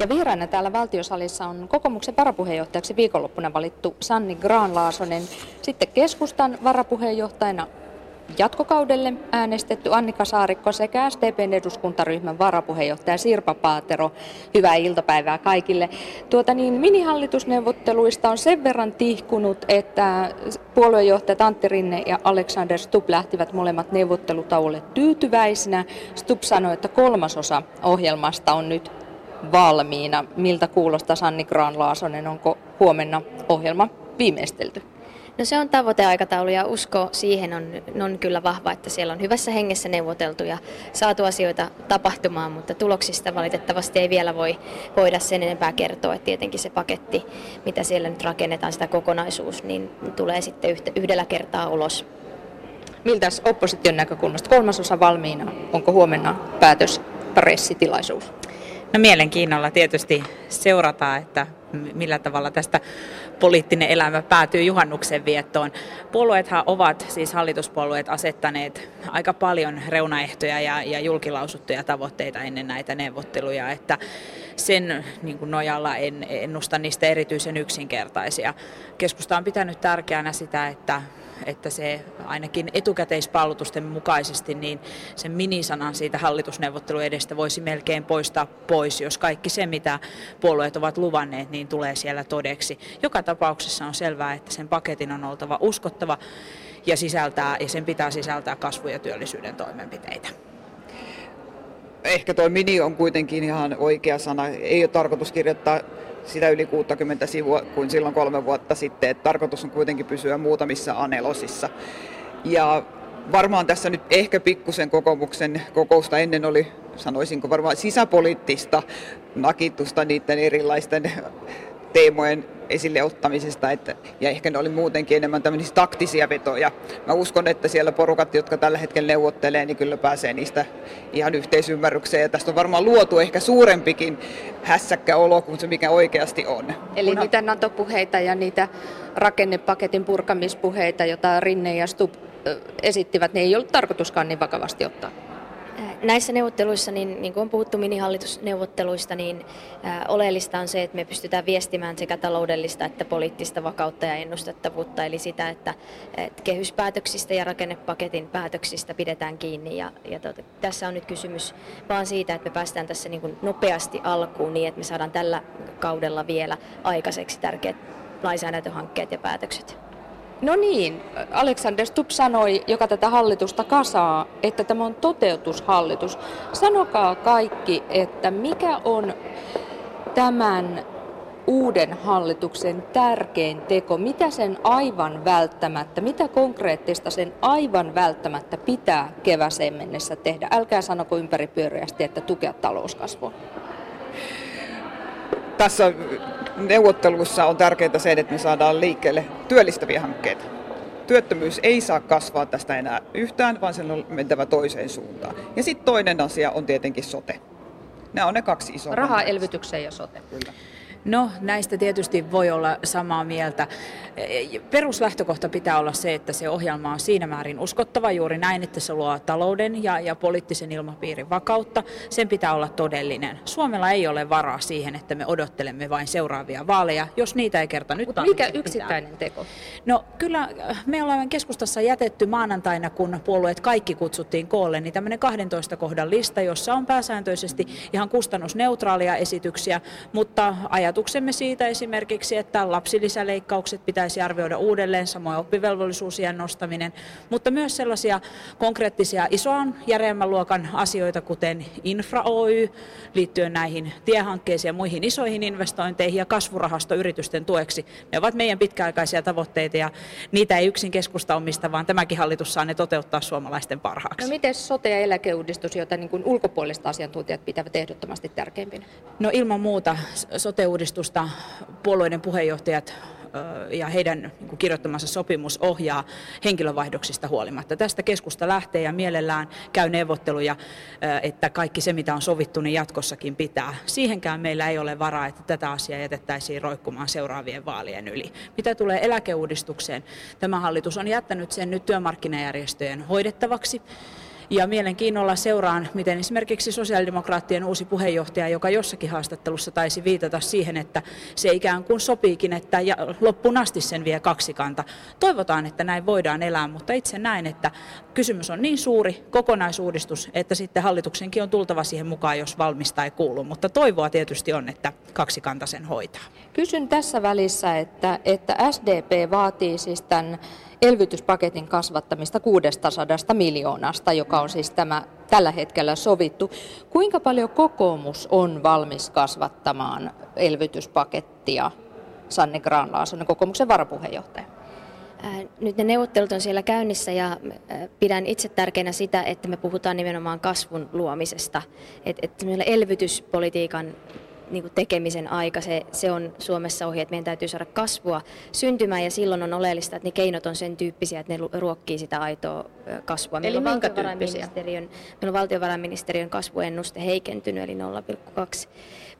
Ja vieraana täällä valtiosalissa on kokoomuksen varapuheenjohtajaksi viikonloppuna valittu Sanni Granlaasonen. Sitten keskustan varapuheenjohtajana jatkokaudelle äänestetty Annika Saarikko sekä SDPn eduskuntaryhmän varapuheenjohtaja Sirpa Paatero. Hyvää iltapäivää kaikille. Tuota niin, minihallitusneuvotteluista on sen verran tihkunut, että puoluejohtajat Antti Rinne ja Alexander Stubb lähtivät molemmat neuvottelutauolle tyytyväisinä. Stubb sanoi, että kolmasosa ohjelmasta on nyt valmiina. Miltä kuulostaa Sanni Graan-Laasonen? Onko huomenna ohjelma viimeistelty? No se on tavoiteaikataulu ja usko siihen on, on kyllä vahva, että siellä on hyvässä hengessä neuvoteltu ja saatu asioita tapahtumaan, mutta tuloksista valitettavasti ei vielä voi voida sen enempää kertoa. Että tietenkin se paketti, mitä siellä nyt rakennetaan, sitä kokonaisuus, niin tulee sitten yhdellä kertaa ulos. Miltä opposition näkökulmasta kolmasosa valmiina? Onko huomenna päätös pressitilaisuus? No mielenkiinnolla tietysti seurataan, että millä tavalla tästä poliittinen elämä päätyy juhannuksen viettoon. Puolueethan ovat, siis hallituspuolueet, asettaneet aika paljon reunaehtoja ja, ja julkilausuttuja tavoitteita ennen näitä neuvotteluja, että sen niin kuin nojalla en ennusta niistä erityisen yksinkertaisia. Keskusta on pitänyt tärkeänä sitä, että että se ainakin etukäteispallutusten mukaisesti niin sen minisanan siitä hallitusneuvottelun edestä voisi melkein poistaa pois, jos kaikki se, mitä puolueet ovat luvanneet, niin tulee siellä todeksi. Joka tapauksessa on selvää, että sen paketin on oltava uskottava ja, sisältää, ja sen pitää sisältää kasvu- ja työllisyyden toimenpiteitä ehkä tuo mini on kuitenkin ihan oikea sana. Ei ole tarkoitus kirjoittaa sitä yli 60 sivua kuin silloin kolme vuotta sitten. Että tarkoitus on kuitenkin pysyä muutamissa anelosissa. Ja varmaan tässä nyt ehkä pikkusen kokoomuksen kokousta ennen oli, sanoisinko varmaan sisäpoliittista nakitusta niiden erilaisten teemojen esille ottamisesta, että, ja ehkä ne oli muutenkin enemmän tämmöisiä taktisia vetoja. Mä uskon, että siellä porukat, jotka tällä hetkellä neuvottelee, niin kyllä pääsee niistä ihan yhteisymmärrykseen, ja tästä on varmaan luotu ehkä suurempikin hässäkkä olo kuin se, mikä oikeasti on. Eli Kun... niitä NATO-puheita ja niitä rakennepaketin purkamispuheita, joita Rinne ja Stubb esittivät, ne ei ollut tarkoituskaan niin vakavasti ottaa. Näissä neuvotteluissa, niin, niin kuin on puhuttu minihallitusneuvotteluista, niin ää, oleellista on se, että me pystytään viestimään sekä taloudellista että poliittista vakautta ja ennustettavuutta, eli sitä, että, että kehyspäätöksistä ja rakennepaketin päätöksistä pidetään kiinni. Ja, ja tot, tässä on nyt kysymys vaan siitä, että me päästään tässä niin kuin nopeasti alkuun niin, että me saadaan tällä kaudella vielä aikaiseksi tärkeät lainsäädäntöhankkeet ja päätökset. No niin, Alexander Stubb sanoi, joka tätä hallitusta kasaa, että tämä on toteutushallitus. Sanokaa kaikki, että mikä on tämän uuden hallituksen tärkein teko? Mitä sen aivan välttämättä, mitä konkreettista sen aivan välttämättä pitää keväseen mennessä tehdä? Älkää sanoko ympäripyöreästi, että tukea talouskasvua. Tässä neuvottelussa on tärkeää se, että me saadaan liikkeelle työllistäviä hankkeita. Työttömyys ei saa kasvaa tästä enää yhtään, vaan sen on mentävä toiseen suuntaan. Ja sitten toinen asia on tietenkin sote. Nämä on ne kaksi isoa. Rahaa elvytykseen ja sote. Kyllä. No näistä tietysti voi olla samaa mieltä. Peruslähtökohta pitää olla se, että se ohjelma on siinä määrin uskottava juuri näin, että se luo talouden ja, ja poliittisen ilmapiirin vakautta. Sen pitää olla todellinen. Suomella ei ole varaa siihen, että me odottelemme vain seuraavia vaaleja, jos niitä ei kerta nyt Mutta mikä yksittäinen pitää. teko? No kyllä me olemme keskustassa jätetty maanantaina, kun puolueet kaikki kutsuttiin koolle, niin tämmöinen 12 kohdan lista, jossa on pääsääntöisesti ihan kustannusneutraalia esityksiä, mutta ajat ajatuksemme siitä esimerkiksi, että lapsilisäleikkaukset pitäisi arvioida uudelleen, samoin oppivelvollisuusien nostaminen, mutta myös sellaisia konkreettisia isoan järeämmän luokan asioita, kuten Infra Oy liittyen näihin tiehankkeisiin ja muihin isoihin investointeihin ja kasvurahasto yritysten tueksi. Ne ovat meidän pitkäaikaisia tavoitteita ja niitä ei yksin keskusta omista, vaan tämäkin hallitus saa ne toteuttaa suomalaisten parhaaksi. No miten sote- ja eläkeuudistus, jota niin kuin ulkopuoliset asiantuntijat pitävät ehdottomasti tärkeimpinä? No ilman muuta sote uudistusta puolueiden puheenjohtajat ja heidän niin kirjoittamansa sopimus ohjaa henkilövaihdoksista huolimatta. Tästä keskusta lähtee ja mielellään käy neuvotteluja, että kaikki se mitä on sovittu, niin jatkossakin pitää. Siihenkään meillä ei ole varaa, että tätä asiaa jätettäisiin roikkumaan seuraavien vaalien yli. Mitä tulee eläkeuudistukseen, tämä hallitus on jättänyt sen nyt työmarkkinajärjestöjen hoidettavaksi Ja mielenkiinnolla seuraan, miten esimerkiksi sosiaalidemokraattien uusi puheenjohtaja, joka jossakin haastattelussa taisi viitata siihen, että se ikään kuin sopiikin, että loppuun asti sen vie kaksikanta. Toivotaan, että näin voidaan elää, mutta itse näen, että kysymys on niin suuri kokonaisuudistus, että sitten hallituksenkin on tultava siihen mukaan, jos valmista ei kuulu. Mutta toivoa tietysti on, että kaksikanta sen hoitaa. Kysyn tässä välissä, että, että SDP vaatii siis tämän elvytyspaketin kasvattamista 600 miljoonasta, joka on siis tämä tällä hetkellä sovittu. Kuinka paljon kokoomus on valmis kasvattamaan elvytyspakettia? Sanne Granlaasonen, kokoomuksen varapuheenjohtaja. Nyt ne neuvottelut on siellä käynnissä ja pidän itse tärkeänä sitä, että me puhutaan nimenomaan kasvun luomisesta. Että et elvytyspolitiikan niin kuin tekemisen aika, se, se on Suomessa ohi, että meidän täytyy saada kasvua syntymään ja silloin on oleellista, että ne keinot on sen tyyppisiä, että ne ruokkii sitä aitoa kasvua. Meillä eli minkä tyyppisiä? Meillä on valtiovarainministeriön kasvuennuste heikentynyt, eli 0,2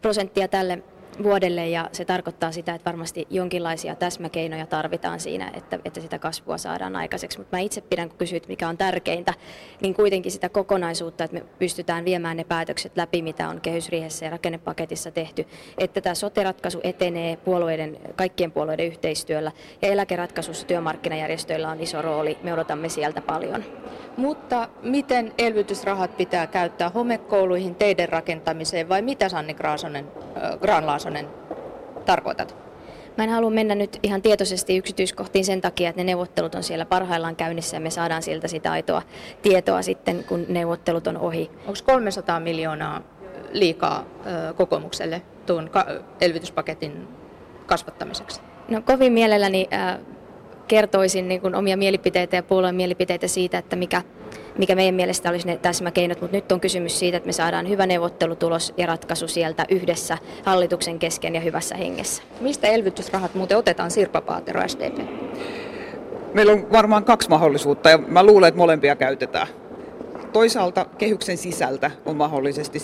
prosenttia tälle vuodelle ja se tarkoittaa sitä, että varmasti jonkinlaisia täsmäkeinoja tarvitaan siinä, että, että sitä kasvua saadaan aikaiseksi. Mutta mä itse pidän, kun kysyt mikä on tärkeintä, niin kuitenkin sitä kokonaisuutta, että me pystytään viemään ne päätökset läpi, mitä on kehysriihessä ja rakennepaketissa tehty, että tämä sote-ratkaisu etenee puolueiden, kaikkien puolueiden yhteistyöllä ja eläkeratkaisussa työmarkkinajärjestöillä on iso rooli. Me odotamme sieltä paljon. Mutta miten elvytysrahat pitää käyttää homekouluihin, teiden rakentamiseen vai mitä Sanni Graasonen, äh, tarkoitat? Mä en halua mennä nyt ihan tietoisesti yksityiskohtiin sen takia, että ne neuvottelut on siellä parhaillaan käynnissä ja me saadaan sieltä sitä aitoa tietoa sitten, kun neuvottelut on ohi. Onko 300 miljoonaa liikaa kokoomukselle tuon elvytyspaketin kasvattamiseksi? No kovin mielelläni kertoisin niin kuin omia mielipiteitä ja puolueen mielipiteitä siitä, että mikä, mikä meidän mielestä olisi ne täsmäkeinot, mutta nyt on kysymys siitä, että me saadaan hyvä neuvottelutulos ja ratkaisu sieltä yhdessä hallituksen kesken ja hyvässä hengessä. Mistä elvytysrahat muuten otetaan Sirpa Paatero SDP? Meillä on varmaan kaksi mahdollisuutta ja mä luulen, että molempia käytetään. Toisaalta kehyksen sisältä on mahdollisesti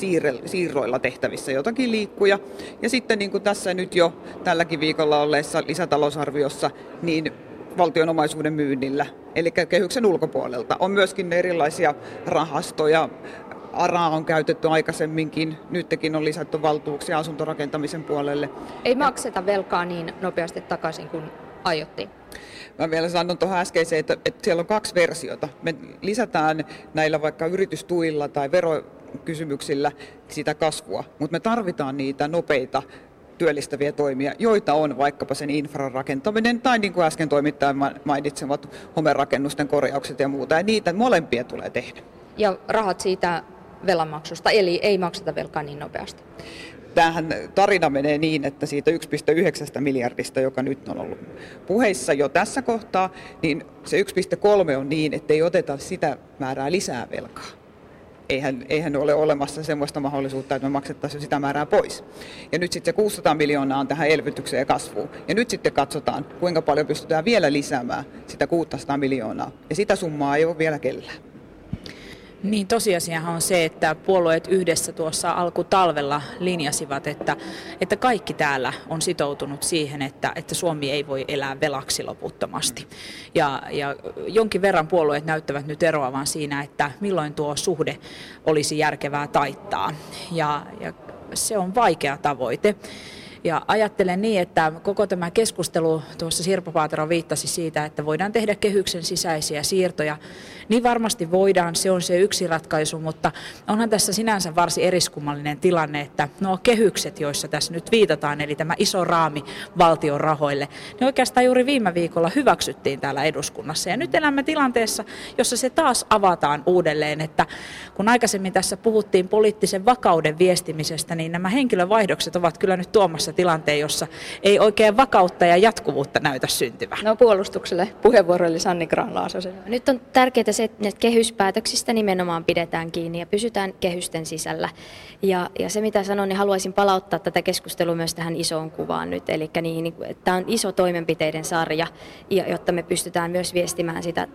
siirroilla tehtävissä jotakin liikkuja. Ja sitten niin kuin tässä nyt jo tälläkin viikolla olleessa lisätalousarviossa, niin valtion omaisuuden myynnillä, eli kehyksen ulkopuolelta. On myöskin erilaisia rahastoja, ARA on käytetty aikaisemminkin, nytkin on lisätty valtuuksia asuntorakentamisen puolelle. Ei makseta velkaa niin nopeasti takaisin kuin aiottiin. Mä vielä sanon tuohon äskeiseen, että, että siellä on kaksi versiota. Me lisätään näillä vaikka yritystuilla tai verokysymyksillä sitä kasvua, mutta me tarvitaan niitä nopeita työllistäviä toimia, joita on vaikkapa sen infran rakentaminen tai niin kuin äsken toimittaja mainitsemat homerakennusten korjaukset ja muuta. Ja niitä molempia tulee tehdä. Ja rahat siitä velanmaksusta, eli ei makseta velkaa niin nopeasti. Tämähän tarina menee niin, että siitä 1,9 miljardista, joka nyt on ollut puheissa jo tässä kohtaa, niin se 1,3 on niin, että ei oteta sitä määrää lisää velkaa eihän, eihän ole olemassa sellaista mahdollisuutta, että me maksettaisiin sitä määrää pois. Ja nyt sitten se 600 miljoonaa on tähän elvytykseen ja kasvuun. Ja nyt sitten katsotaan, kuinka paljon pystytään vielä lisäämään sitä 600 miljoonaa. Ja sitä summaa ei ole vielä kellään. Niin tosiasiahan on se, että puolueet yhdessä tuossa alkutalvella linjasivat, että, että kaikki täällä on sitoutunut siihen, että, että Suomi ei voi elää velaksi loputtomasti. Ja, ja jonkin verran puolueet näyttävät nyt eroavan siinä, että milloin tuo suhde olisi järkevää taittaa. Ja, ja se on vaikea tavoite. Ja ajattelen niin, että koko tämä keskustelu, tuossa Sirpa Paatero viittasi siitä, että voidaan tehdä kehyksen sisäisiä siirtoja. Niin varmasti voidaan, se on se yksi ratkaisu, mutta onhan tässä sinänsä varsin eriskummallinen tilanne, että nuo kehykset, joissa tässä nyt viitataan, eli tämä iso raami valtion rahoille, ne oikeastaan juuri viime viikolla hyväksyttiin täällä eduskunnassa. Ja nyt elämme tilanteessa, jossa se taas avataan uudelleen, että kun aikaisemmin tässä puhuttiin poliittisen vakauden viestimisestä, niin nämä henkilövaihdokset ovat kyllä nyt tuomassa tilanteen, jossa ei oikein vakautta ja jatkuvuutta näytä syntyvän. No puolustukselle puheenvuoro oli Sanni Granlaasosen. Nyt on tärkeää se, että kehyspäätöksistä nimenomaan pidetään kiinni ja pysytään kehysten sisällä. Ja, ja se mitä sanon, niin haluaisin palauttaa tätä keskustelua myös tähän isoon kuvaan nyt. Eli niin, niin tämä on iso toimenpiteiden sarja, jotta me pystytään myös viestimään sitä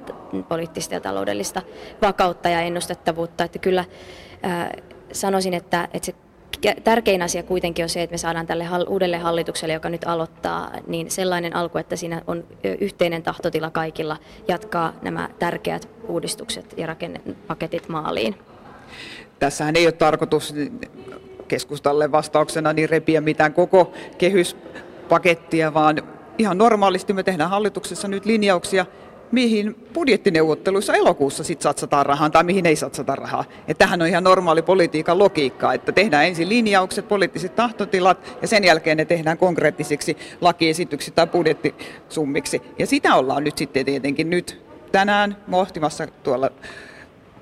poliittista ja taloudellista vakautta ja ennustettavuutta. Että kyllä ää, sanoisin, että, että se tärkein asia kuitenkin on se, että me saadaan tälle uudelle hallitukselle, joka nyt aloittaa, niin sellainen alku, että siinä on yhteinen tahtotila kaikilla jatkaa nämä tärkeät uudistukset ja rakennepaketit maaliin. Tässähän ei ole tarkoitus keskustalle vastauksena niin repiä mitään koko kehyspakettia, vaan ihan normaalisti me tehdään hallituksessa nyt linjauksia, mihin budjettineuvotteluissa elokuussa sit satsataan rahaa tai mihin ei satsata rahaa. Et tähän on ihan normaali politiikan logiikka, että tehdään ensin linjaukset, poliittiset tahtotilat ja sen jälkeen ne tehdään konkreettisiksi lakiesityksiksi tai budjettisummiksi. Ja sitä ollaan nyt sitten tietenkin nyt tänään mohtimassa tuolla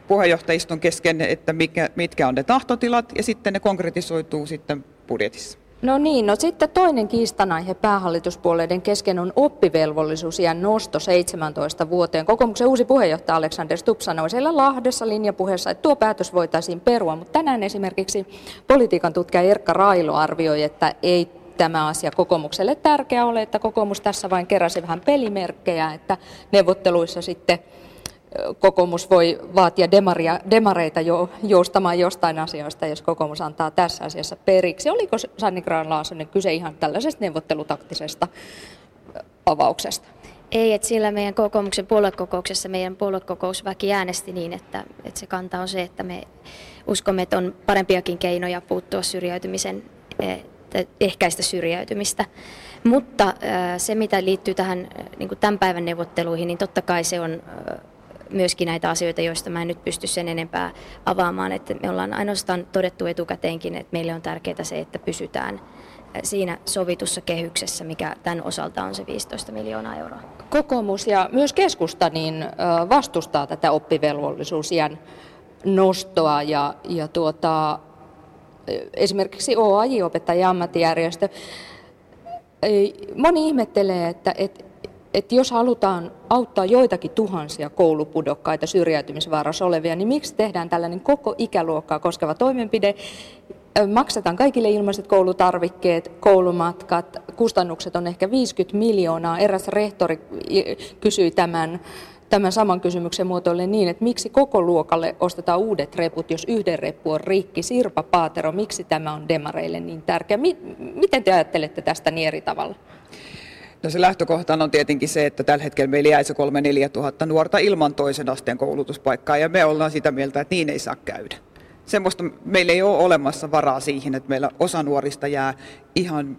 puheenjohtajiston kesken, että mitkä on ne tahtotilat ja sitten ne konkretisoituu sitten budjetissa. No niin, no sitten toinen kiistanaihe päähallituspuolueiden kesken on oppivelvollisuusiän nosto 17 vuoteen. Kokoomuksen uusi puheenjohtaja Alexander Stubb sanoi siellä Lahdessa linjapuheessa, että tuo päätös voitaisiin perua, mutta tänään esimerkiksi politiikan tutkija Erkka Railo arvioi, että ei tämä asia kokoomukselle tärkeä ole, että kokoomus tässä vain keräsi vähän pelimerkkejä, että neuvotteluissa sitten kokoomus voi vaatia demaria, demareita jo, joustamaan jostain asioista, jos kokoomus antaa tässä asiassa periksi. Oliko Sanni Graan-Laasonen kyse ihan tällaisesta neuvottelutaktisesta avauksesta? Ei, että sillä meidän kokoomuksen puoluekokouksessa meidän puoluekokousväki äänesti niin, että, että se kanta on se, että me uskomme, että on parempiakin keinoja puuttua syrjäytymisen, eh, ehkäistä syrjäytymistä. Mutta se, mitä liittyy tähän niin tämän päivän neuvotteluihin, niin totta kai se on myöskin näitä asioita, joista mä en nyt pysty sen enempää avaamaan. Että me ollaan ainoastaan todettu etukäteenkin, että meille on tärkeää se, että pysytään siinä sovitussa kehyksessä, mikä tämän osalta on se 15 miljoonaa euroa. Kokoomus ja myös keskusta niin vastustaa tätä oppivelvollisuusien nostoa ja, ja tuota, esimerkiksi OAJ, opettaja ammattijärjestö, moni ihmettelee, että, että että jos halutaan auttaa joitakin tuhansia koulupudokkaita syrjäytymisvaarassa olevia, niin miksi tehdään tällainen koko ikäluokkaa koskeva toimenpide? Maksetaan kaikille ilmaiset koulutarvikkeet, koulumatkat, kustannukset on ehkä 50 miljoonaa. Eräs rehtori kysyi tämän, tämän saman kysymyksen muotoille niin, että miksi koko luokalle ostetaan uudet reput, jos yhden reppu on rikki. Sirpa Paatero, miksi tämä on demareille niin tärkeä? Miten te ajattelette tästä niin eri tavalla? No se lähtökohta on tietenkin se, että tällä hetkellä meillä jäi se 3 4 tuhatta nuorta ilman toisen asteen koulutuspaikkaa ja me ollaan sitä mieltä, että niin ei saa käydä. Semmoista meillä ei ole olemassa varaa siihen, että meillä osa nuorista jää ihan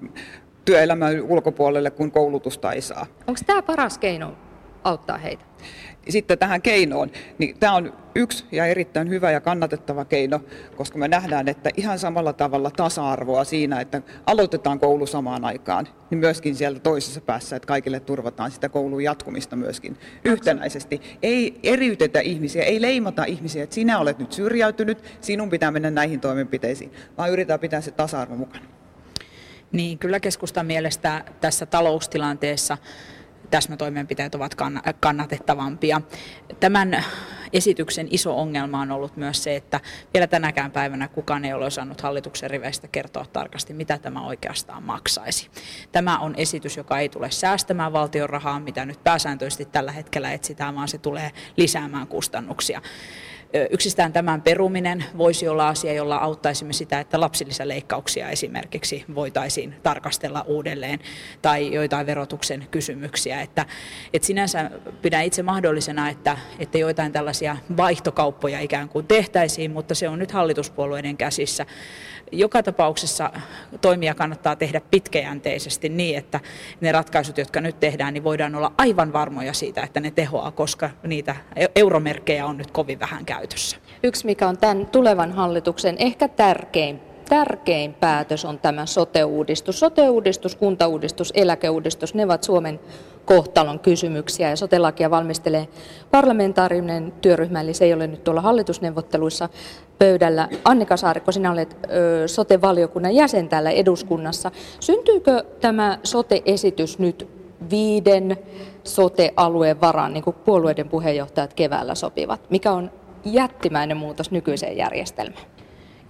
työelämän ulkopuolelle, kun koulutusta ei saa. Onko tämä paras keino auttaa heitä? Sitten tähän keinoon, niin tämä on yksi ja erittäin hyvä ja kannatettava keino, koska me nähdään, että ihan samalla tavalla tasa-arvoa siinä, että aloitetaan koulu samaan aikaan, niin myöskin siellä toisessa päässä, että kaikille turvataan sitä koulun jatkumista myöskin yhtenäisesti. Ei eriytetä ihmisiä, ei leimata ihmisiä, että sinä olet nyt syrjäytynyt, sinun pitää mennä näihin toimenpiteisiin, vaan yritetään pitää se tasa-arvo mukana. Niin, kyllä keskustan mielestä tässä taloustilanteessa täsmätoimenpiteet ovat kannatettavampia. Tämän esityksen iso ongelma on ollut myös se, että vielä tänäkään päivänä kukaan ei ole osannut hallituksen riveistä kertoa tarkasti, mitä tämä oikeastaan maksaisi. Tämä on esitys, joka ei tule säästämään valtion rahaa, mitä nyt pääsääntöisesti tällä hetkellä etsitään, vaan se tulee lisäämään kustannuksia. Yksistään tämän peruminen voisi olla asia, jolla auttaisimme sitä, että lapsilisäleikkauksia esimerkiksi voitaisiin tarkastella uudelleen tai joitain verotuksen kysymyksiä. Että, että sinänsä pidän itse mahdollisena, että, että joitain tällaisia vaihtokauppoja ikään kuin tehtäisiin, mutta se on nyt hallituspuolueiden käsissä joka tapauksessa toimia kannattaa tehdä pitkäjänteisesti niin, että ne ratkaisut, jotka nyt tehdään, niin voidaan olla aivan varmoja siitä, että ne tehoaa, koska niitä euromerkkejä on nyt kovin vähän käytössä. Yksi, mikä on tämän tulevan hallituksen ehkä tärkein tärkein päätös on tämä sote-uudistus. Sote-uudistus, kuntauudistus, eläkeuudistus, ne ovat Suomen kohtalon kysymyksiä ja sotelakia valmistelee parlamentaarinen työryhmä, eli se ei ole nyt tuolla hallitusneuvotteluissa pöydällä. Annika Saarikko, sinä olet sote-valiokunnan jäsen täällä eduskunnassa. Syntyykö tämä sote-esitys nyt viiden sote-alueen varaan, niin kuin puolueiden puheenjohtajat keväällä sopivat, mikä on jättimäinen muutos nykyiseen järjestelmään?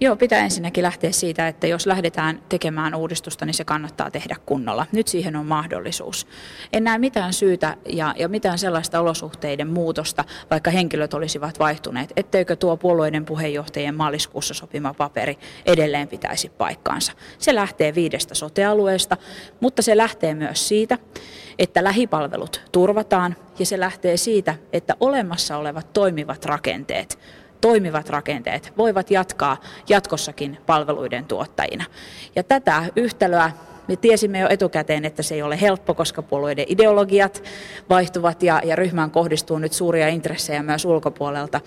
Joo, pitää ensinnäkin lähteä siitä, että jos lähdetään tekemään uudistusta, niin se kannattaa tehdä kunnolla. Nyt siihen on mahdollisuus. En näe mitään syytä ja, ja mitään sellaista olosuhteiden muutosta, vaikka henkilöt olisivat vaihtuneet, etteikö tuo puolueiden puheenjohtajien maaliskuussa sopima paperi edelleen pitäisi paikkaansa. Se lähtee viidestä sotealueesta, mutta se lähtee myös siitä, että lähipalvelut turvataan ja se lähtee siitä, että olemassa olevat toimivat rakenteet toimivat rakenteet voivat jatkaa jatkossakin palveluiden tuottajina. Ja tätä yhtälöä me tiesimme jo etukäteen, että se ei ole helppo, koska puolueiden ideologiat vaihtuvat ja, ja ryhmään kohdistuu nyt suuria intressejä myös ulkopuolelta.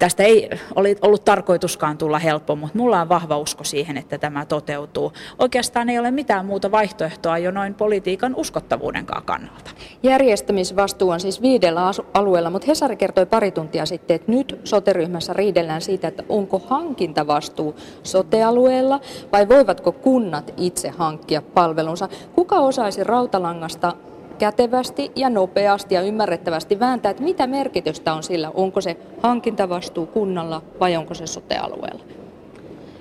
Tästä ei oli ollut tarkoituskaan tulla helppo, mutta mulla on vahva usko siihen, että tämä toteutuu. Oikeastaan ei ole mitään muuta vaihtoehtoa jo noin politiikan uskottavuudenkaan kannalta. Järjestämisvastuu on siis viidellä alueella, mutta Hesari kertoi pari tuntia sitten, että nyt soteryhmässä riidellään siitä, että onko hankintavastuu sotealueella vai voivatko kunnat itse hankkia palvelunsa. Kuka osaisi rautalangasta kätevästi ja nopeasti ja ymmärrettävästi vääntää, että mitä merkitystä on sillä, onko se hankintavastuu kunnalla vai onko se sotealueella.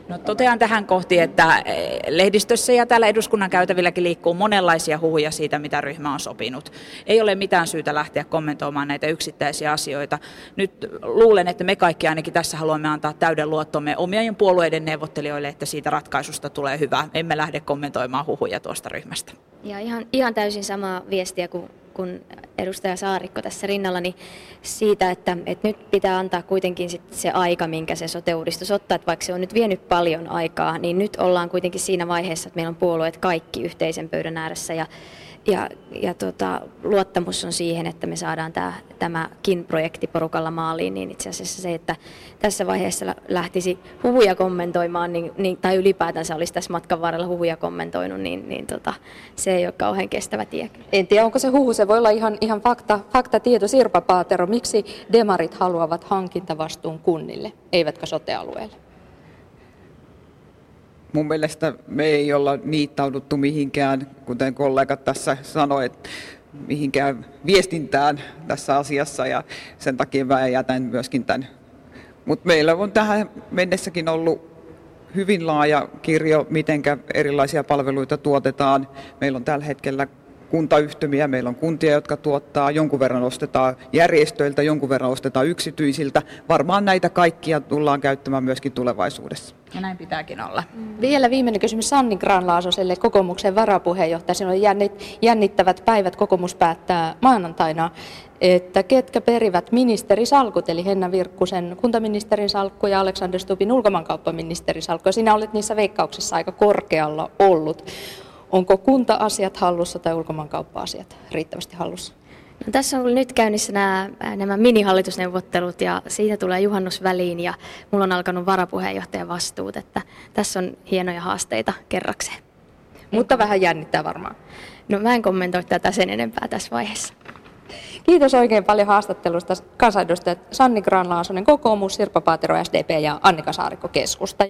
No totean tähän kohti, että eh, lehdistössä ja täällä eduskunnan käytävilläkin liikkuu monenlaisia huhuja siitä, mitä ryhmä on sopinut. Ei ole mitään syytä lähteä kommentoimaan näitä yksittäisiä asioita. Nyt luulen, että me kaikki ainakin tässä haluamme antaa täyden luottomme omien puolueiden neuvottelijoille, että siitä ratkaisusta tulee hyvä. Emme lähde kommentoimaan huhuja tuosta ryhmästä. Ja ihan, ihan täysin samaa viestiä kuin kuin edustaja Saarikko tässä rinnallani siitä, että, että nyt pitää antaa kuitenkin sit se aika, minkä se sote-uudistus ottaa, että vaikka se on nyt vienyt paljon aikaa, niin nyt ollaan kuitenkin siinä vaiheessa, että meillä on puolueet kaikki yhteisen pöydän ääressä ja ja, ja tota, luottamus on siihen, että me saadaan tämä, tämäkin projekti porukalla maaliin, niin itse asiassa se, että tässä vaiheessa lähtisi huhuja kommentoimaan, niin, niin, tai ylipäätänsä olisi tässä matkan varrella huhuja kommentoinut, niin, niin tota, se ei ole kauhean kestävä tie. En tiedä, onko se huhu, se voi olla ihan, ihan fakta, tieto. Sirpa Paatero, miksi demarit haluavat hankintavastuun kunnille, eivätkä sotealueelle? mun mielestä me ei olla niittauduttu mihinkään, kuten kollegat tässä sanoivat, mihinkään viestintään tässä asiassa ja sen takia mä jätän myöskin tämän. Mutta meillä on tähän mennessäkin ollut hyvin laaja kirjo, miten erilaisia palveluita tuotetaan. Meillä on tällä hetkellä kuntayhtymiä, meillä on kuntia, jotka tuottaa, jonkun verran ostetaan järjestöiltä, jonkun verran ostetaan yksityisiltä. Varmaan näitä kaikkia tullaan käyttämään myöskin tulevaisuudessa. Ja näin pitääkin olla. Vielä viimeinen kysymys Sanni Granlaasoselle, kokoomuksen varapuheenjohtaja. Siinä on jännit, jännittävät päivät, kokoomus päättää maanantaina, että ketkä perivät ministerisalkut, eli Henna Virkkusen kuntaministerin salkku ja Alexander Stubin ulkomaankauppaministerin salkku. Ja sinä olet niissä veikkauksissa aika korkealla ollut. Onko kunta-asiat hallussa tai ulkomaankauppa-asiat riittävästi hallussa? No, tässä on nyt käynnissä nämä, nämä minihallitusneuvottelut ja siitä tulee juhannus väliin ja mulla on alkanut varapuheenjohtajan vastuut, että tässä on hienoja haasteita kerrakseen. Mutta vähän jännittää varmaan. No mä en kommentoi tätä sen enempää tässä vaiheessa. Kiitos oikein paljon haastattelusta kansanedustajat Sanni Granlaasonen kokoomus, Sirpa Paatero SDP ja Annika Saarikko keskusta.